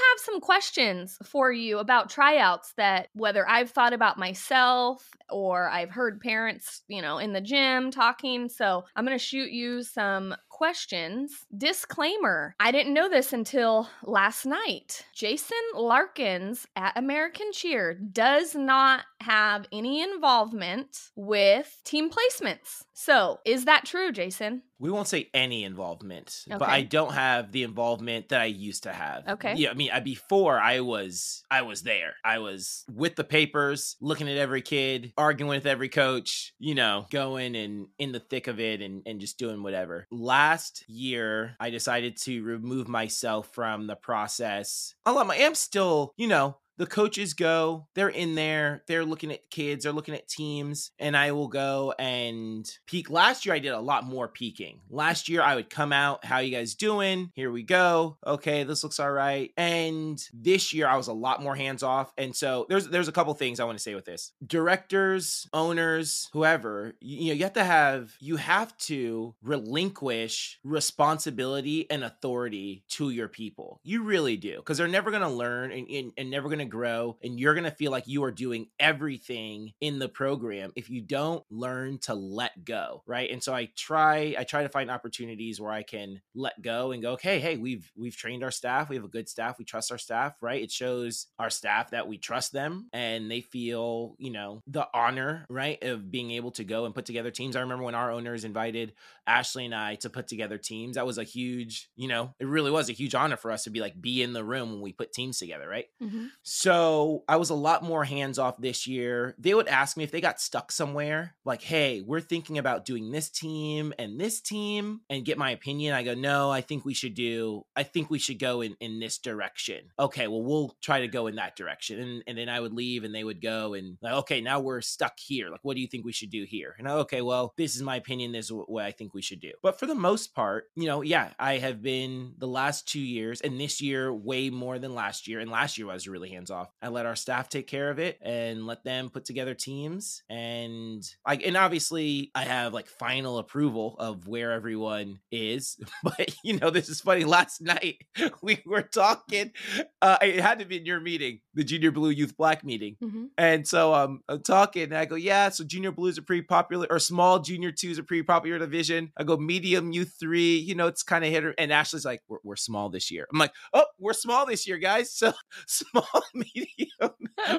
have some questions for you about tryouts that whether I've thought about myself or I've heard parents, you know, in the gym talking. So I'm going to shoot you some questions. Disclaimer I didn't know this until last night. Jason Larkins at American Cheer does not have any involvement with team placements. So, is that true, Jason? We won't say any involvement, Okay. but I don't have the involvement that I used to have. Okay. Yeah, I mean, I, before I was, I was there. I was with the papers, looking at every kid, arguing with every coach. You know, going and in the thick of it, and and just doing whatever. Last year, I decided to remove myself from the process. I am still, you know, the coaches go, they're in there, they're looking at kids, they're looking at teams, and I will go and peek. Last year, I did a lot more peeking. Last year, I would come out, how you guys doing? Here we go. Okay, this looks all right. And this year, I was a lot more hands off. And so there's there's a couple things I want to say with this. Directors, owners, whoever, you, you know, you have to have you have to relinquish responsibility and authority to your people. You really do, because they're never gonna learn and, and, and never gonna grow, and you're gonna feel like you are doing everything in the program if you don't learn to let go, right? And so I try, I try to find opportunities where I can let go and go, okay, hey, we've we've trained our staff, we have a good staff, we trust our staff, right? It shows our staff that we trust them and they feel, you know, the honor, right, of being able to go and put together teams. I remember when our owners invited Ashley and I to put together teams. That was a huge, you know, it really was a huge honor for us to be like be in the room when we put teams together, right? Mm-hmm. So I was a lot more hands off this year. They would ask me if they got stuck somewhere, like, hey, we're thinking about doing this team and this team, and get my opinion. I go, no, I think we should do, I think we should go in, in this direction. Okay, well, we'll try to go in that direction. And, and then I would leave and they would go and, like, okay, now we're stuck here. Like, what do you think we should do here? And I, okay, well, this is my opinion. This is what I think we should do. But for the most part, you know, yeah, I have been the last two years and this year way more than last year. And last year I was really hands off. I let our staff take care of it and let them put together teams. And like and obviously I have like final approval of where everyone is. But you know, this is funny. Last night we were talking. Uh, it had to be in your meeting, the Junior Blue Youth Black meeting. Mm-hmm. And so um, I'm talking, and I go, yeah. So junior blues are pretty popular, or small junior twos are pretty popular division. I go medium youth three, you know, it's kind of hit. Or, and Ashley's like, we're, we're small this year. I'm like, oh, we're small this year, guys. So small, medium,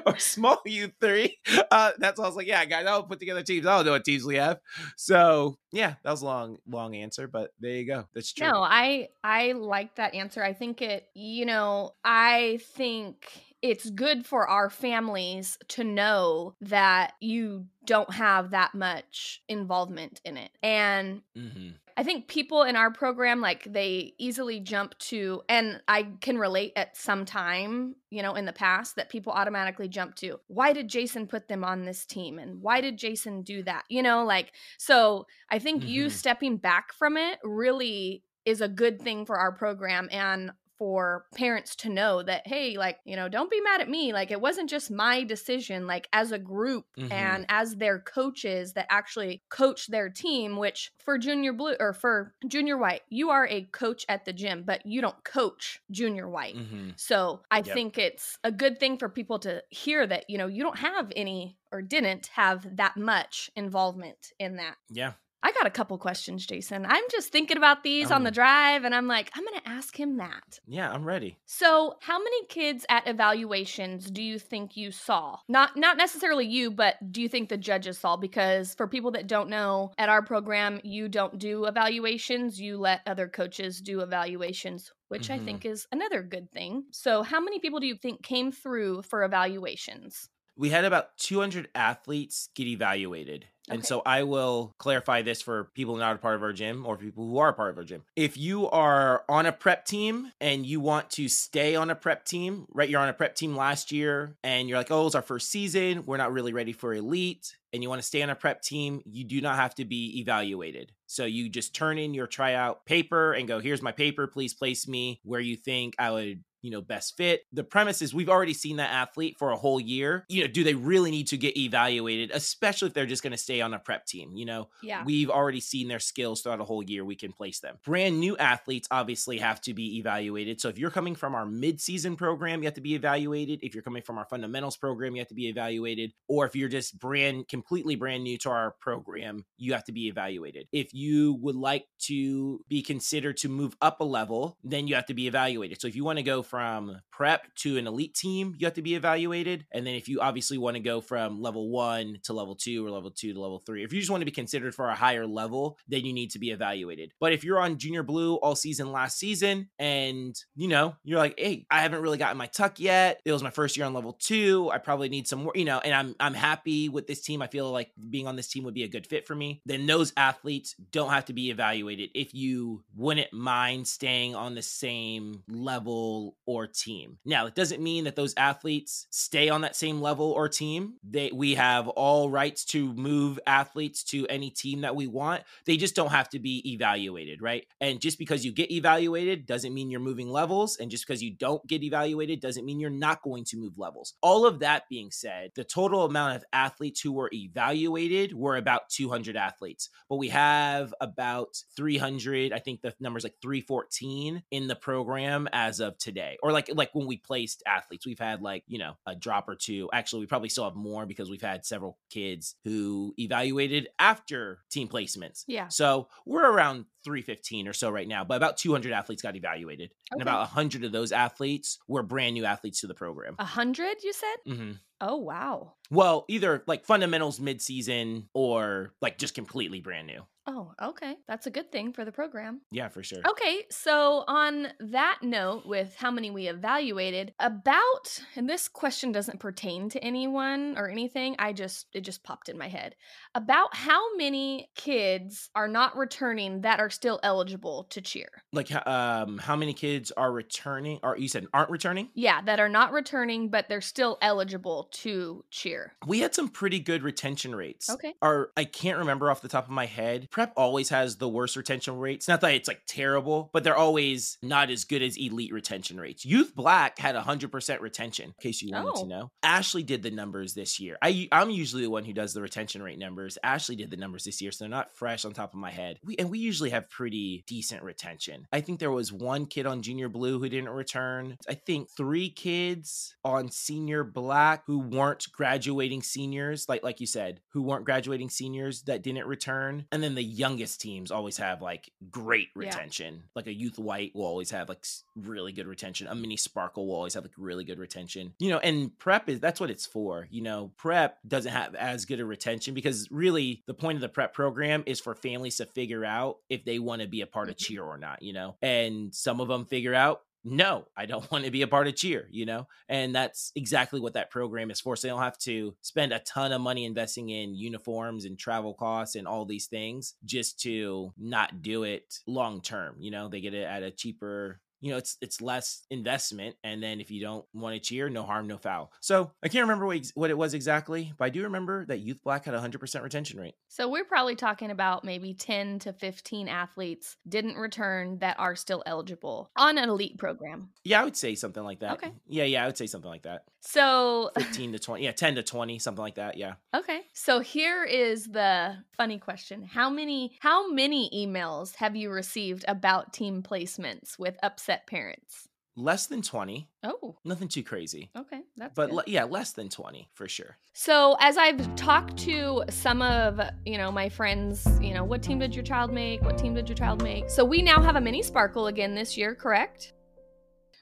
or small youth three. Uh, that's all I was like, yeah, guys, I'll put together teams. I don't know what teams we have. So yeah, that was a long, long answer, but there you go. That's true. No, I I like that answer. I think it, you know, I think it's good for our families to know that you don't have that much involvement in it. And hmm I think people in our program like they easily jump to and I can relate at some time, you know, in the past that people automatically jump to, why did Jason put them on this team and why did Jason do that? You know, like so I think you Mhm. stepping back from it really is a good thing for our program and for parents to know that hey like you know don't be mad at me like it wasn't just my decision like as a group Mhm. and as their coaches that actually coach their team which for junior blue or for junior white you are a coach at the gym but you don't coach junior white hmm so I Yep. think it's a good thing for people to hear that, you know, you don't have any or didn't have that much involvement in that. Yeah. I got a couple questions, Jason. I'm just thinking about these on the Um, drive and I'm like, I'm going to ask him that. Yeah, I'm ready. So, how many kids at evaluations do you think you saw? Not not necessarily you, but do you think the judges saw because for people that don't know, at our program you don't do evaluations, you let other coaches do evaluations, which I Mhm. think is another good thing. So, how many people do you think came through for evaluations? we had about 200 athletes get evaluated. And so I will clarify this for people not a part of our gym or people who are a part of our gym. If you are on a prep team and you want to stay on a prep team, right? You're on a prep team last year and you're like, oh, it's our first season. We're not really ready for elite. And you want to stay on a prep team, you do not have to be evaluated. So you just turn in your tryout paper and go, here's my paper. Please place me where you think I would you know, best fit. The premise is we've already seen that athlete for a whole year. You know, do they really need to get evaluated, especially if they're just going to stay on a prep team? You know, Yeah. we've already seen their skills throughout a whole year. We can place them. Brand new athletes obviously have to be evaluated. So if you're coming from our mid-season program, you have to be evaluated. If you're coming from our fundamentals program, you have to be evaluated. Or if you're just brand completely brand new to our program, you have to be evaluated. If you would like to be considered to move up a level, then you have to be evaluated. So if you want to go from prep to an elite team, you have to be evaluated. And then if you obviously want to go from level one to level two or level two to level three, if you just want to be considered for a higher level, then you need to be evaluated. But if you're on junior blue all season last season and you know, you're like, hey, I haven't really gotten my tuck yet. It was my first year on level two. I probably need some more, you know, and I'm I'm happy with this team. I feel like being on this team would be a good fit for me. Then those athletes don't have to be evaluated if you wouldn't mind staying on the same level or team. Now, it doesn't mean that those athletes stay on that same level or team. They we have all rights to move athletes to any team that we want. They just don't have to be evaluated, right? And just because you get evaluated doesn't mean you're moving levels. And just because you don't get evaluated doesn't mean you're not going to move levels. All of that being said, the total amount of athletes who were evaluated were about 200 athletes, but we have about 300. I think the number's like 314 in the program as of today, or like like when we placed athletes, we've had like you know a drop or two. Actually, we probably still have more because we've had several kids who evaluated after team placements. Yeah. So we're around 315 or so right now, but about 200 athletes got evaluated, and Okay. about 100 of those athletes were brand new athletes to the program. A hundred, you said? mm-hmm. Oh wow. Well, either like fundamentals mid-season or like just completely brand new. Oh, okay. That's a good thing for the program. Yeah, for sure. Okay, so on that note, with how many we evaluated, about, and this question doesn't pertain to anyone or anything, I just, it just popped in my head. About how many kids are not returning that are still eligible to cheer? Like, um, how many kids are returning? Or you said aren't returning? Yeah, that are not returning, but they're still eligible to cheer. We had some pretty good retention rates. Okay. Or I can't remember off the top of my head. Prep always has the worst retention rates. Not that it's like terrible, but they're always not as good as elite retention rates. Youth Black had 100% retention, in case you wanted Oh. to know. Ashley did the numbers this year. I, I'm usually the one who does the retention rate numbers. Ashley did the numbers this year, so they're not fresh on top of my head. We, and we usually have pretty decent retention. I think there was one kid on Junior Blue who didn't return. I think three kids on Senior Black who weren't graduating seniors, like like you said, who weren't graduating seniors that didn't return. And then the youngest teams always have like great Yeah. retention. Like a Youth White will always have like really good retention. A Mini Sparkle will always have like really good retention. You know, and prep is that's what it's for. You know, prep doesn't have as good a retention because really the point of the prep program is for families to figure out if they want to be a part of Mhm. cheer or not, you know. And some of them figure out no, I don't want to be a part of cheer, you know? And that's exactly what that program is for. So they don't have to spend a ton of money investing in uniforms and travel costs and all these things just to not do it long term. You know, they get it at a cheaper you know it's it's less investment and then if you don't want to cheer no harm no foul so i can't remember what, what it was exactly but i do remember that youth black had a 100% retention rate So we're probably talking about maybe 10 to 15 athletes didn't return that are still eligible on an elite program. yeah i would say something like that Okay. yeah yeah i would say something like that So 15 to 20 yeah 10 to 20 something like that yeah Okay. So here is the funny question. How many how many emails have you received about team placements with upset parents? less than 20 Oh, nothing too crazy okay. That's but good. le- yeah less than 20 for sure So, as I've talked to some of, you know, my friends, you know, what team did your child make? What team did your child make? So, we now have a mini sparkle again this year, correct?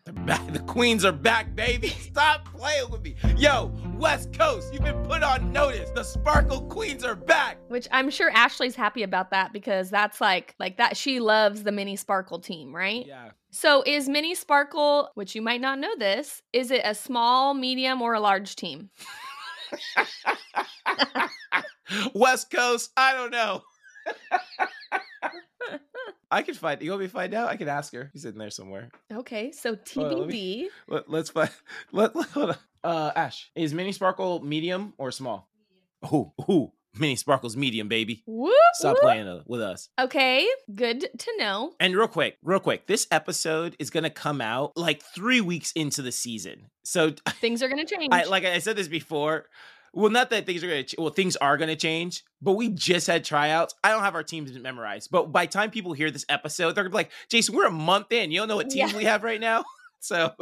the, back, the queens are back baby stop playing with me yo west coast you've been put on notice the sparkle queens are back Which I'm sure Ashley's happy about that because that's like like that she loves the mini sparkle team, right? yeah So, is mini sparkle, which you might not know this, is it a small, medium or a large team? West Coast, I don't know. I could find. You want me to find out? I could ask her. He's sitting there somewhere. Okay, so Hold let TBD. Let, let's find. Let, let- hold on. Uh, Ash, is Mini Sparkle medium or small? Ooh, ooh, Mini Sparkles medium, baby. Whoop, Stop whoop. playing with us. Okay, good to know. And real quick, real quick, this episode is gonna come out like three weeks into the season. So, Things are going to change. I like I said this before. Well, not that things are gonna. Ch- well, things are gonna change, but we just had tryouts. I don't have our teams memorized, but by the time people hear this episode, they're gonna be like, "Jason, we're a month in. You don't know what teams Yeah. we have right now." So,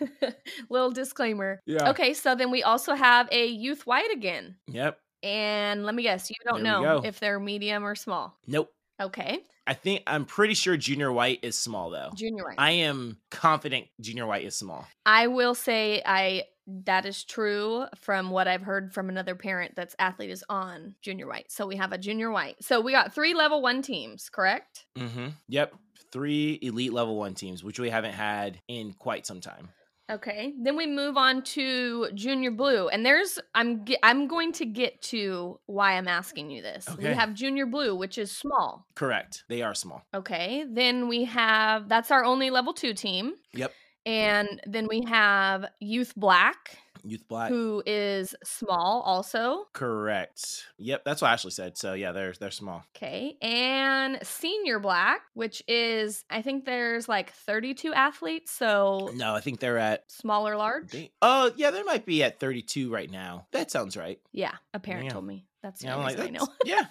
Little disclaimer. yeah. Okay, so then we also have a youth white again. Yep. And let me guess, you don't There know if they're medium or small. Nope. Okay, I think I'm pretty sure Junior White is small though. junior white. I am confident Junior White is small. I will say I that is true from what I've heard from another parent that's athlete is on junior white. So we have a junior white. So we got three level one teams, correct? Mm-hmm. Yep. Three elite level one teams, which we haven't had in quite some time. Okay. Then we move on to junior blue, and there's I'm I'm going to get to why I'm asking you this. We have junior blue, which is small. Correct. They are small. Okay. Then we have that's our only level two team, Yep. and then we have youth black, Youth Black. who is small also. Correct. Yep. That's what Ashley said. So yeah, they're they're small. Okay. And senior black, which is, I think there's like 32 athletes. So No, I think they're at. small or large? Oh yeah, they might be at 32 right now. That sounds right. Yeah. A parent Yeah. told me. That's Yeah, I'm like I know. yeah.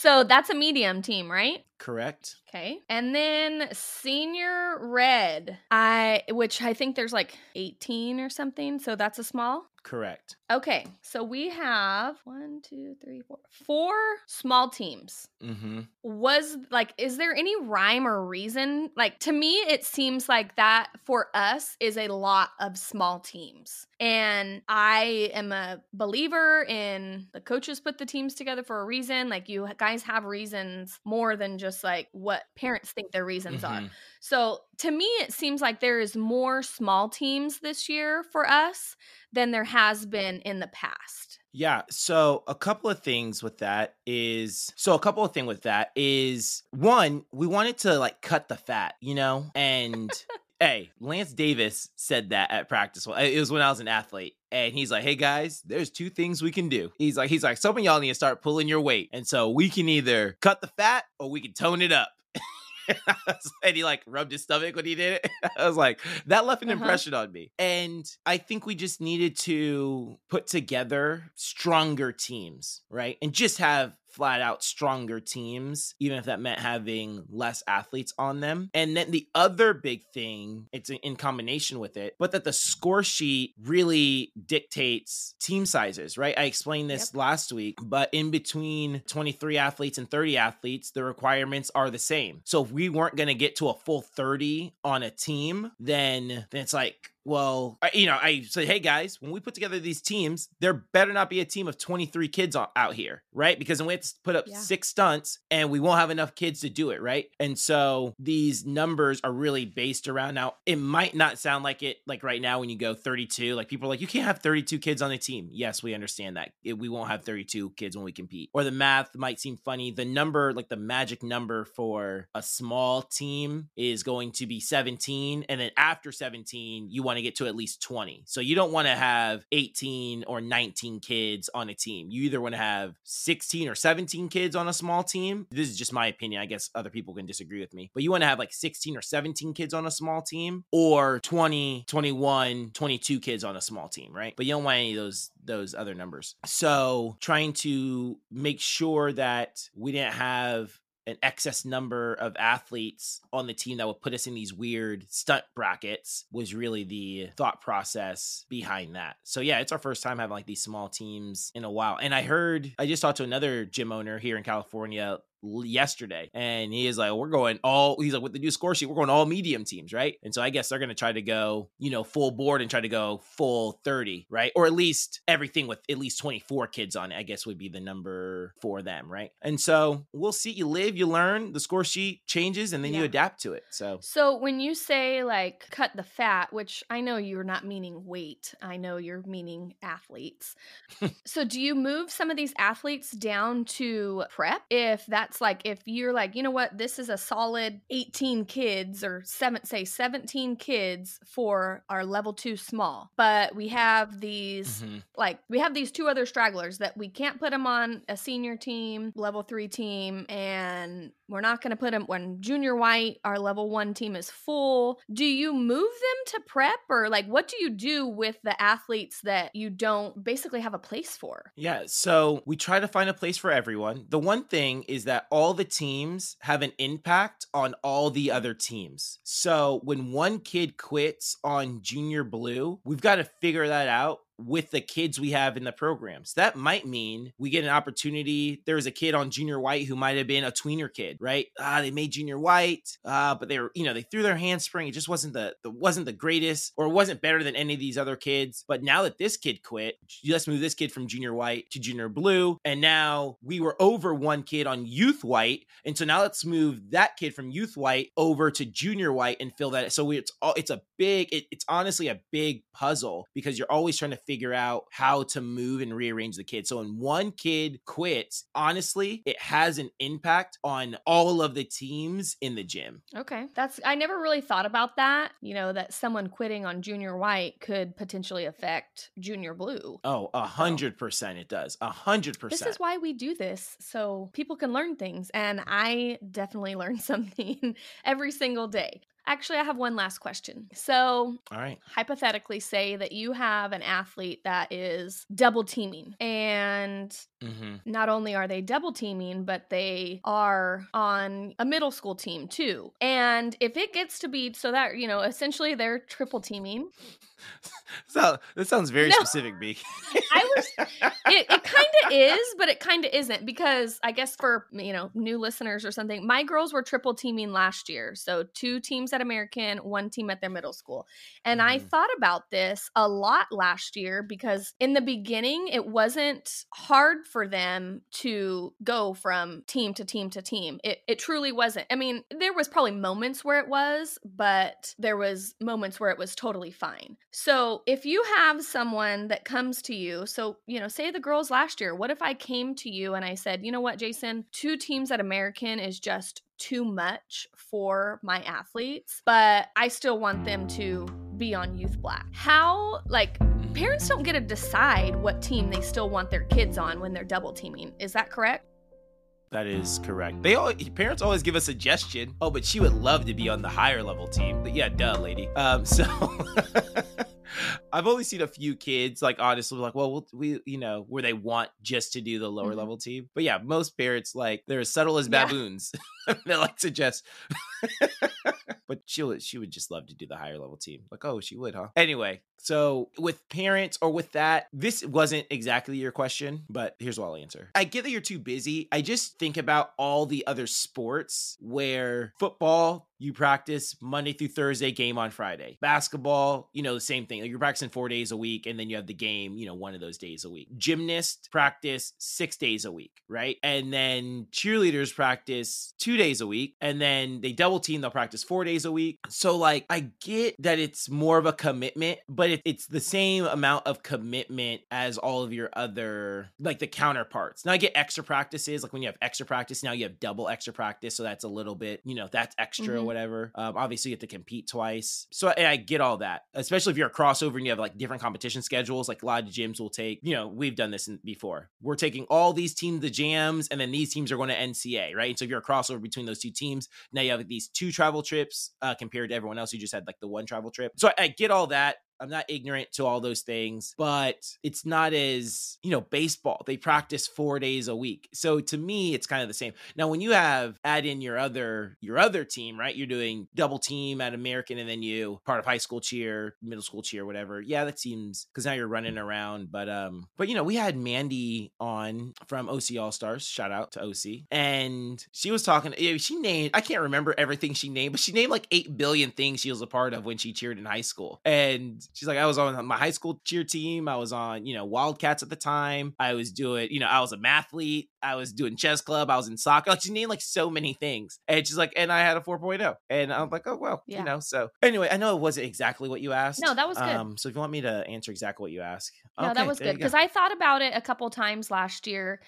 So that's a medium team, right? Correct. Okay. And then senior red, I which I think there's like 18 or something. So that's a small. Correct. Okay. So we have one, two, three, four, four small teams. Mm-hmm. was like is there any rhyme or reason like to me it seems like that for us is a lot of small teams and i am a believer in the coaches put the teams together for a reason like you guys have reasons more than just like what parents think their reasons are Mhm. So to me it seems like there is more small teams this year for us than there has been in the past Yeah. So a couple of things with that is so a couple of things with that is one, we wanted to like cut the fat, you know? And hey, Lance Davis said that at practice. Well, it was when I was an athlete. And he's like, hey guys, there's two things we can do. He's like, he's like, some of y'all need to start pulling your weight. And so we can either cut the fat or we can tone it up. and he like rubbed his stomach when he did it. I was like, that left an Uh-huh. impression on me. And I think we just needed to put together stronger teams, right? And just have flat out stronger teams, even if that meant having less athletes on them. And then the other big thing, it's in combination with it, but that the score sheet really dictates team sizes, right? I explained this last week, but in between 23 athletes and 30 athletes, the requirements are the same. So if we weren't going to get to a full 30 on a team, then, then it's like, well, I, you know, I say, hey guys, when we put together these teams, there better not be a team of 23 kids out here, right? Because then we have to put up Yeah. six stunts and we won't have enough kids to do it, right? And so these numbers are really based around now. It might not sound like it, like right now when you go 32, like people are like, you can't have 32 kids on a team. Yes, we understand that. It- we won't have 32 kids when we compete. Or the math might seem funny. The number, like the magic number for a small team is going to be 17. And then after 17, you want to get to at least 20. So you don't want to have 18 or 19 kids on a team. You either want to have 16 or 17 kids on a small team. This is just my opinion. I guess other people can disagree with me. But you want to have like 16 or 17 kids on a small team or 20, 21, 22 kids on a small team, right? But you don't want any of those those other numbers. So trying to make sure that we didn't have an excess number of athletes on the team that would put us in these weird stunt brackets was really the thought process behind that. So yeah, it's our first time having like these small teams in a while. And I heard I just talked to another gym owner here in California yesterday and he is like we're going all he's like with the new score sheet we're going all medium teams right? And so i guess they're going to try to go you know full board and try to go full 30 right? Or at least everything with at least 24 kids on it i guess would be the number for them right? And so we'll see. You live you learn the score sheet changes and then you adapt to it so. So when you say like cut the fat, which I know you're not meaning weight, I know you're meaning athletes. so do you move some of these athletes down to prep if that's that's like if you're like, you know what, this is a solid 18 kids or seven, say 17 kids for our level two small, but we have these Mhm. like we have these two other stragglers that we can't put them on a senior team, level three team, and we're not going to put them when junior white, our level one team is full. Do you move them to prep or like what do you do with the athletes that you don't basically have a place for? Yeah, so we try to find a place for everyone. The one thing is that all the teams have an impact on all the other teams. So when one kid quits on junior blue, we've got to figure that out with the kids we have in the programs. That might mean we get an opportunity. There was a kid on junior white who might have been a tweener kid, right? Ah, they made junior white, uh, but they were, you know, they threw their handspring. It just wasn't the, the wasn't the greatest, or wasn't better than any of these other kids. But now that this kid quit, let's move this kid from junior white to junior blue, and now we were over one kid on youth white, and so now let's move that kid from youth white over to junior white and fill that. So it's all it's a big, it, it's honestly a big puzzle because you're always trying to figure out how to move and rearrange the kids. So when one kid quits, honestly, it has an impact on all of the teams in the gym. Okay. That's I never really thought about that, you know, that someone quitting on junior white could potentially affect junior blue. Oh, a hundred percent it does. A hundred percent. This is why we do this so people can learn things and I definitely learn something every single day. Actually, I have one last question. So, All right. hypothetically say that you have an athlete that is double teaming and Mm-hmm. not only are they double teaming but they are on a middle school team too and if it gets to be so that you know essentially they're triple teaming So that sounds very No. specific, Beak. I was it, it kind of is but it kind of isn't because i guess for you know new listeners or something my girls were triple teaming last year so two teams at american one team at their middle school. And i Mhm. thought about this a lot last year because in the beginning it wasn't hard for them to go from team to team to team. It, it truly wasn't. I mean there was probably moments where it was but there was moments where it was totally fine. So if you have someone that comes to you so you know say the girls last year what if i came to you and i said you know what jason? Two teams at american is just too much for my athletes but i still want them to be on youth black how like parents don't get to decide what team they still want their kids on when they're double teaming is that correct That is correct. They all parents always give a suggestion. Oh, but she would love to be on the higher level team. But yeah, duh, lady. Um, so I've only seen a few kids like honestly like, well, we'll we you know where they want just to do the lower Mhm. level team. But yeah, most parents like they're as subtle as Yeah. baboons. they like suggest. but she would she would just love to do the higher level team. Like, oh, she would, huh? Anyway, so with parents or with that, this wasn't exactly your question, but here's what I'll answer. I get that you're too busy. I just think about all the other sports where football, you practice Monday through Thursday, game on Friday. Basketball, you know, the same thing. Like you're practicing four days a week, and then you have the game, you know, one of those days a week. Gymnast practice six days a week, right? And then cheerleaders practice two days a week, and then they double team, they'll practice four days a week. So, like, I get that it's more of a commitment, but it, it's the same amount of commitment as all of your other, like the counterparts. Now, I get extra practices, like when you have extra practice, now you have double extra practice. So that's a little bit, you know, that's extra or Mhm. whatever. Um, obviously, you have to compete twice. So I, I get all that, especially if you're a crossover and you have like different competition schedules. Like a lot of gyms will take, you know, we've done this in, before. We're taking all these teams to jams, and then these teams are going to NCA, right? And so if you're a crossover between those two teams, now you have these two travel trips uh, compared to everyone else who just had like the one travel trip. So I, I get all that. I'm not ignorant to all those things, but it's not as, you know, baseball. They practice 4 days a week. So to me, it's kind of the same. Now when you have add in your other your other team, right? You're doing double team at American and then you part of high school cheer, middle school cheer, whatever. Yeah, that seems cuz now you're running around, but um but you know, we had Mandy on from OC All Stars. Shout out to OC. And she was talking she named I can't remember everything she named, but she named like 8 billion things she was a part of when she cheered in high school. And she's like I was on my high school cheer team. I was on, you know, Wildcats at the time. I was doing, you know, I was a mathlete. I was doing chess club. I was in soccer. Like she named like so many things. And she's like, and I had a 4.0. And I'm like, oh well, Yeah. you know. So anyway, I know it wasn't exactly what you asked. No, that was good. Um, so if you want me to answer exactly what you ask, No, okay, that was good go. because I thought about it a couple times last year.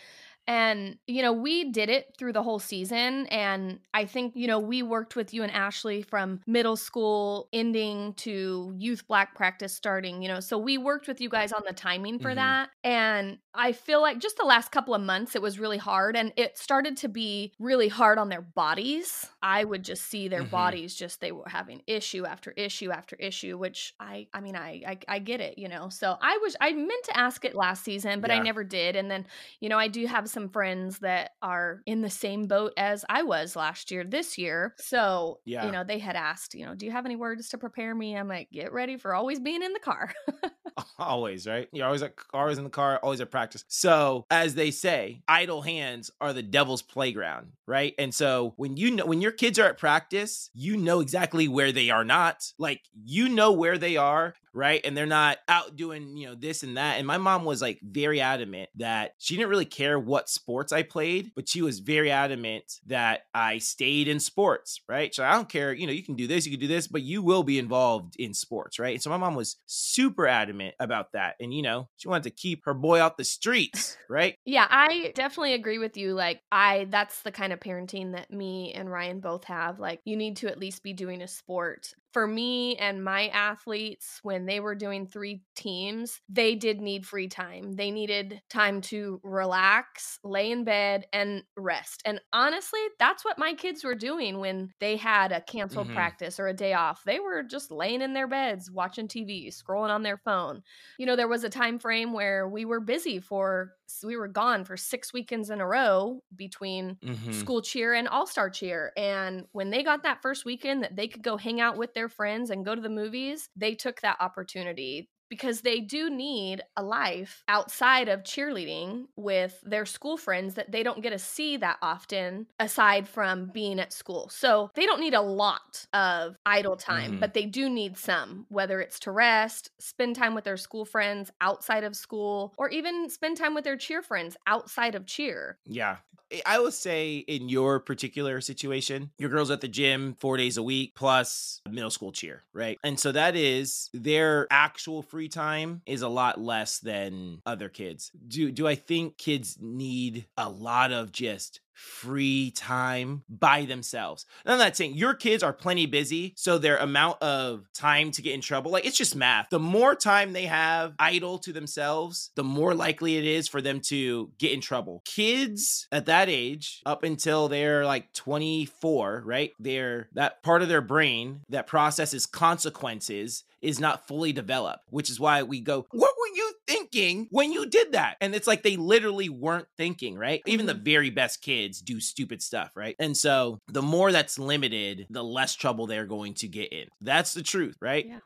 And, you know, we did it through the whole season. And I think, you know, we worked with you and Ashley from middle school ending to youth black practice starting, you know, so we worked with you guys on the timing for mm-hmm. that. And I feel like just the last couple of months, it was really hard. And it started to be really hard on their bodies. I would just see their mm-hmm. bodies just, they were having issue after issue after issue, which I, I mean, I, I, I get it, you know. So I was, I meant to ask it last season, but yeah. I never did. And then, you know, I do have some friends that are in the same boat as I was last year, this year. So, yeah. you know, they had asked, you know, do you have any words to prepare me? I'm like, get ready for always being in the car. always, right? You're always at, always in the car, always at practice. So, as they say, idle hands are the devil's playground, right? And so when you know when your kids are at practice, you know exactly where they are not. Like you know where they are, right? And they're not out doing, you know, this and that. And my mom was like very adamant that she didn't really care what sports I played, but she was very adamant that I stayed in sports, right? So I don't care, you know, you can do this, you can do this, but you will be involved in sports, right? And so my mom was super adamant about that. And, you know, she wanted to keep her boy off the streets, right? yeah, I definitely agree with you. Like, I, that's the kind of parenting that me and Ryan both have. Like, you need to at least be doing a sport for me and my athletes, when they were doing three teams, they did need free time. They needed time to relax, lay in bed, and rest. And honestly, that's what my kids were doing when they had a canceled mm-hmm. practice or a day off. They were just laying in their beds, watching TV, scrolling on their phone. You know, there was a time frame where we were busy for we were gone for six weekends in a row between mm-hmm. school cheer and all star cheer. And when they got that first weekend that they could go hang out with their friends and go to the movies, they took that opportunity because they do need a life outside of cheerleading with their school friends that they don't get to see that often aside from being at school. So they don't need a lot of idle time, mm-hmm. but they do need some, whether it's to rest, spend time with their school friends outside of school, or even spend time with their cheer friends outside of cheer. Yeah. I would say in your particular situation, your girl's at the gym four days a week plus middle school cheer, right? And so that is their actual free time is a lot less than other kids. Do do I think kids need a lot of just free time by themselves. I'm not saying your kids are plenty busy, so their amount of time to get in trouble, like it's just math. The more time they have idle to themselves, the more likely it is for them to get in trouble. Kids at that age, up until they're like 24, right? They're that part of their brain that processes consequences is not fully developed, which is why we go, What were you thinking when you did that? And it's like they literally weren't thinking, right? Even the mm-hmm. very best kids do stupid stuff, right? And so the more that's limited, the less trouble they're going to get in. That's the truth, right? Yeah.